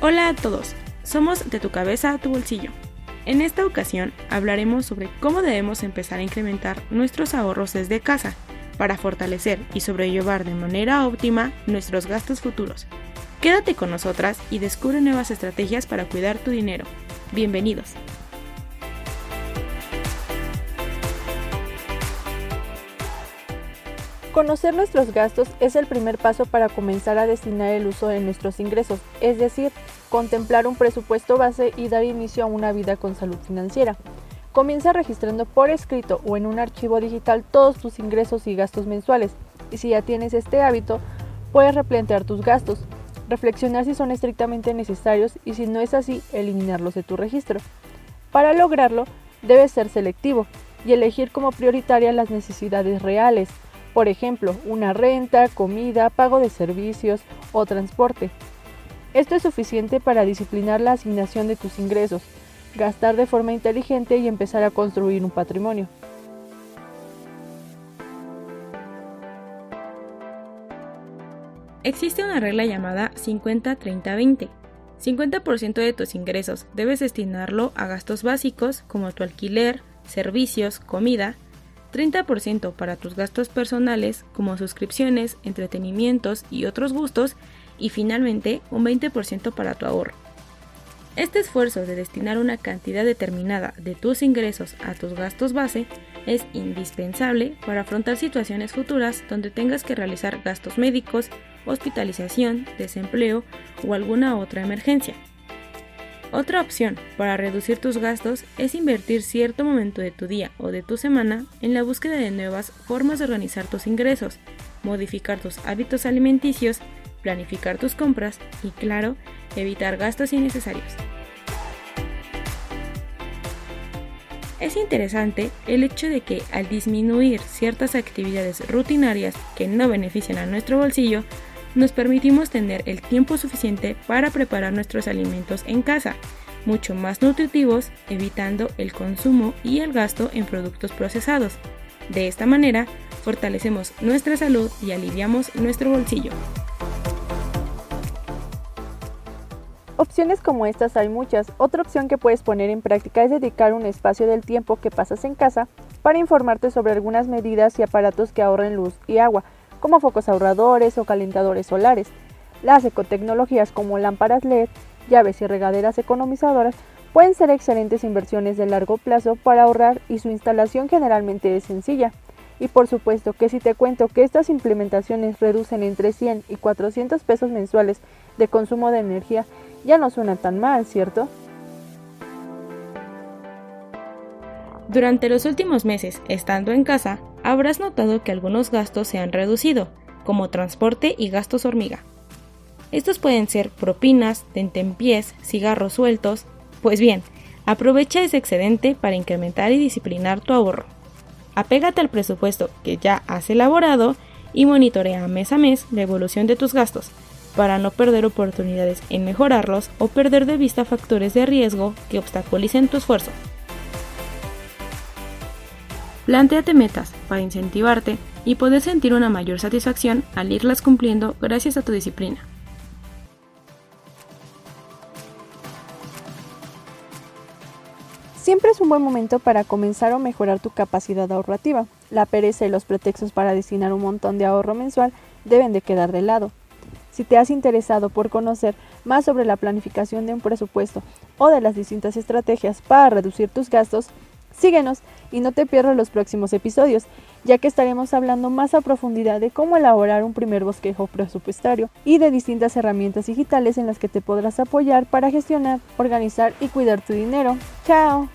Hola a todos, somos de tu cabeza a tu bolsillo. En esta ocasión hablaremos sobre cómo debemos empezar a incrementar nuestros ahorros desde casa para fortalecer y sobrellevar de manera óptima nuestros gastos futuros. Quédate con nosotras y descubre nuevas estrategias para cuidar tu dinero. Bienvenidos. Conocer nuestros gastos es el primer paso para comenzar a destinar el uso de nuestros ingresos, es decir, contemplar un presupuesto base y dar inicio a una vida con salud financiera. Comienza registrando por escrito o en un archivo digital todos tus ingresos y gastos mensuales, y si ya tienes este hábito, puedes replantear tus gastos, reflexionar si son estrictamente necesarios y si no es así, eliminarlos de tu registro. Para lograrlo, debes ser selectivo y elegir como prioritaria las necesidades reales, por ejemplo, una renta, comida, pago de servicios o transporte. Esto es suficiente para disciplinar la asignación de tus ingresos, gastar de forma inteligente y empezar a construir un patrimonio. Existe una regla llamada 50-30-20. 50% de tus ingresos debes destinarlo a gastos básicos como tu alquiler, servicios, comida, 30% para tus gastos personales como suscripciones, entretenimientos y otros gustos y finalmente un 20% para tu ahorro. Este esfuerzo de destinar una cantidad determinada de tus ingresos a tus gastos base es indispensable para afrontar situaciones futuras donde tengas que realizar gastos médicos, hospitalización, desempleo o alguna otra emergencia. Otra opción para reducir tus gastos es invertir cierto momento de tu día o de tu semana en la búsqueda de nuevas formas de organizar tus ingresos, modificar tus hábitos alimenticios, planificar tus compras y, claro, evitar gastos innecesarios. Es interesante el hecho de que al disminuir ciertas actividades rutinarias que no benefician a nuestro bolsillo, nos permitimos tener el tiempo suficiente para preparar nuestros alimentos en casa, mucho más nutritivos, evitando el consumo y el gasto en productos procesados. De esta manera, fortalecemos nuestra salud y aliviamos nuestro bolsillo. Opciones como estas hay muchas. Otra opción que puedes poner en práctica es dedicar un espacio del tiempo que pasas en casa para informarte sobre algunas medidas y aparatos que ahorren luz y agua, como focos ahorradores o calentadores solares. Las ecotecnologías como lámparas LED, llaves y regaderas economizadoras pueden ser excelentes inversiones de largo plazo para ahorrar y su instalación generalmente es sencilla. Y por supuesto que si te cuento que estas implementaciones reducen entre 100 y 400 pesos mensuales de consumo de energía, ya no suena tan mal, ¿cierto? Durante los últimos meses, estando en casa, habrás notado que algunos gastos se han reducido, como transporte y gastos hormiga. Estos pueden ser propinas, tentempiés, cigarros sueltos. Pues bien, aprovecha ese excedente para incrementar y disciplinar tu ahorro. Apégate al presupuesto que ya has elaborado y monitorea mes a mes la evolución de tus gastos, para no perder oportunidades en mejorarlos o perder de vista factores de riesgo que obstaculicen tu esfuerzo. Plantéate metas para incentivarte y poder sentir una mayor satisfacción al irlas cumpliendo gracias a tu disciplina. Siempre es un buen momento para comenzar o mejorar tu capacidad ahorrativa. La pereza y los pretextos para destinar un montón de ahorro mensual deben de quedar de lado. Si te has interesado por conocer más sobre la planificación de un presupuesto o de las distintas estrategias para reducir tus gastos, Síguenos y no te pierdas los próximos episodios, ya que estaremos hablando más a profundidad de cómo elaborar un primer bosquejo presupuestario y de distintas herramientas digitales en las que te podrás apoyar para gestionar, organizar y cuidar tu dinero. ¡Chao!